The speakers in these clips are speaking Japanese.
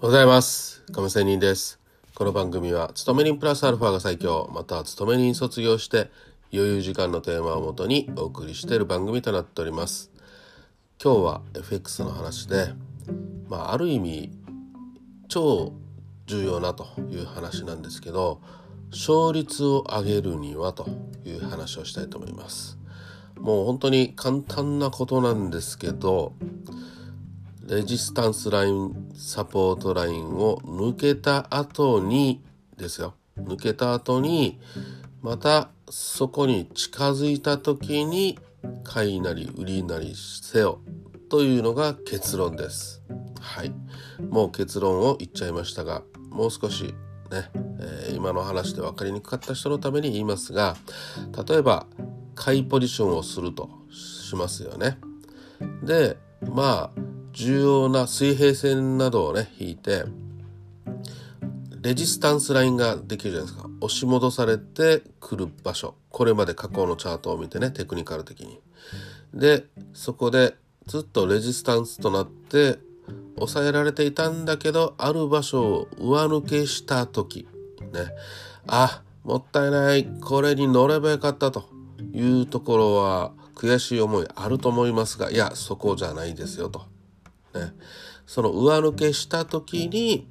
おはようございます。亀仙人です。この番組は勤め人プラスアルファが最強または勤め人卒業して余裕時間のテーマをもとにお送りしている番組となっております。今日は FX の話でまあある意味超重要なという話なんですけど勝率を上げるにはという話をしたいと思います。もう本当に簡単なことなんですけどレジスタンスラインサポートラインを抜けた後にですよ。抜けた後にまたそこに近づいた時に買いなり売りなりせよというのが結論です。はい。もう結論を言っちゃいましたがもう少しね、えー、今の話で分かりにくかった人のために言いますが例えば買いポジションをするとしますよね。でまあ重要な水平線などをね引いてレジスタンスラインができるじゃないですか。押し戻されてくる場所。これまで過去のチャートを見てねテクニカル的に。でそこでずっとレジスタンスとなって抑えられていたんだけどある場所を上抜けした時。ね。あもったいない。これに乗ればよかったと。いうところは悔しい思いあると思いますがいやそこじゃないですよと。ね、その上抜けした時に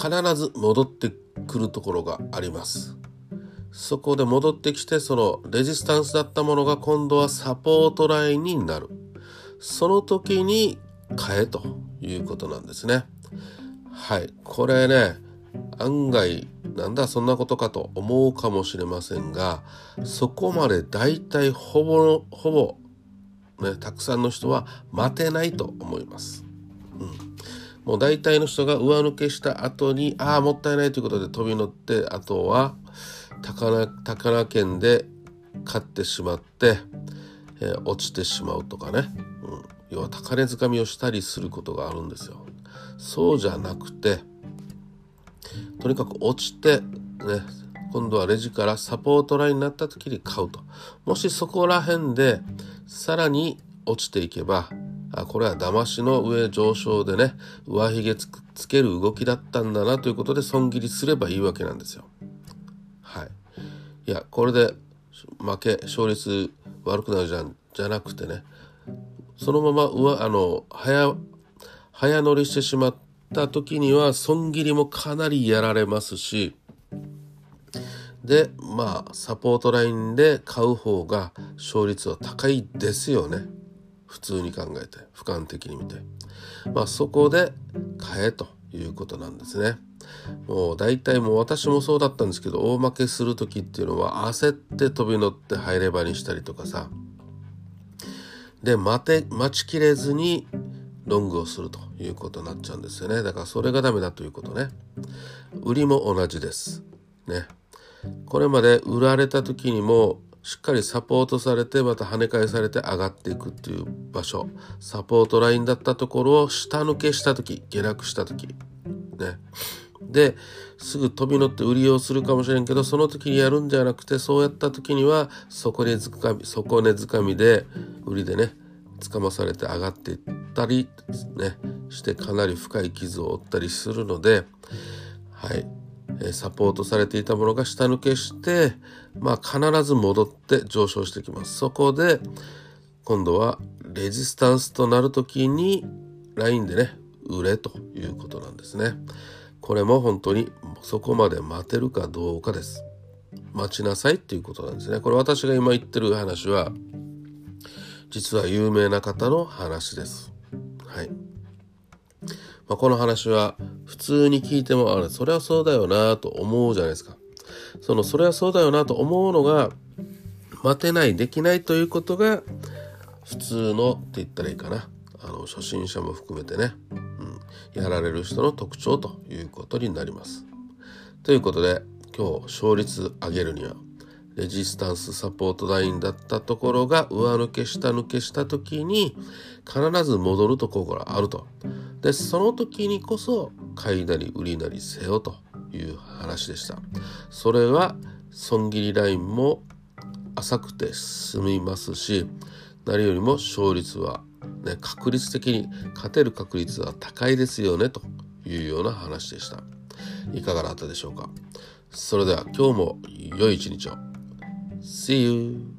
必ず戻ってくるところがあります。そこで戻ってきてそのレジスタンスだったものが今度はサポートラインになる。その時に買えということなんですね。はい。これね、案外なんだそんなことかと思うかもしれませんがそこまで大体ほぼほぼね、たくさんの人は待てないと思います。うん、もう大体の人が上抜けした後にああもったいないということで飛び乗ってあとは高菜県で買ってしまって、えー、落ちてしまうとかね、うん、要は高値掴みをしたりすることがあるんですよ。そうじゃなくてとにかく落ちてね今度はレジからサポートラインになった時に買うと。もしそこら辺でさらに落ちていけば、あこれは騙しの上上昇でね、上髭つつける動きだったんだなということで損切りすればいいわけなんですよ。はい。いや、これで負け、勝率悪くなるじゃん、じゃなくてね、そのまま上、あの、早、早乗りしてしまった時には損切りもかなりやられますし、でまあサポートラインで買う方が勝率は高いですよね。普通に考えて俯瞰的に見て。まあそこで買えということなんですね。もう大体もう私もそうだったんですけど大負けする時っていうのは焦って飛び乗って入れ歯にしたりとかさ。で待て待ちきれずにロングをするということになっちゃうんですよね。だからそれがダメだということね。売りも同じです。ね。これまで売られた時にもしっかりサポートされてまた跳ね返されて上がっていくっていう場所。サポートラインだったところを下抜けした時下落した時。ね。ですぐ飛び乗って売りをするかもしれんけどその時にやるんじゃなくてそうやった時には底根づかみ底根づかみで売りでね掴まされて上がっていったりねしてかなり深い傷を負ったりするのではい。サポートされていたものが下抜けして、まあ、必ず戻って上昇してきます。そこで今度はレジスタンスとなる時にラインでね売れということなんですね。これも本当にそこまで待てるかどうかです。待ちなさいっていうことなんですね。これ私が今言ってる話は実は有名な方の話です。はい。まあ、この話は普通に聞いてもあれそれはそうだよなと思うじゃないですか。そのそれはそうだよなと思うのが待てないできないということが普通のって言ったらいいかなあの初心者も含めてね、うん、やられる人の特徴ということになります。ということで今日勝率上げるにはレジスタンスサポートラインだったところが上抜け下抜けした時に必ず戻るところがあると。でその時にこそ買いなり売りなりせよという話でした。それは損切りラインも浅くて進みますし何よりも勝率はね、確率的に勝てる確率は高いですよねというような話でした。いかがだったでしょうか。それでは今日も良い一日を。See you!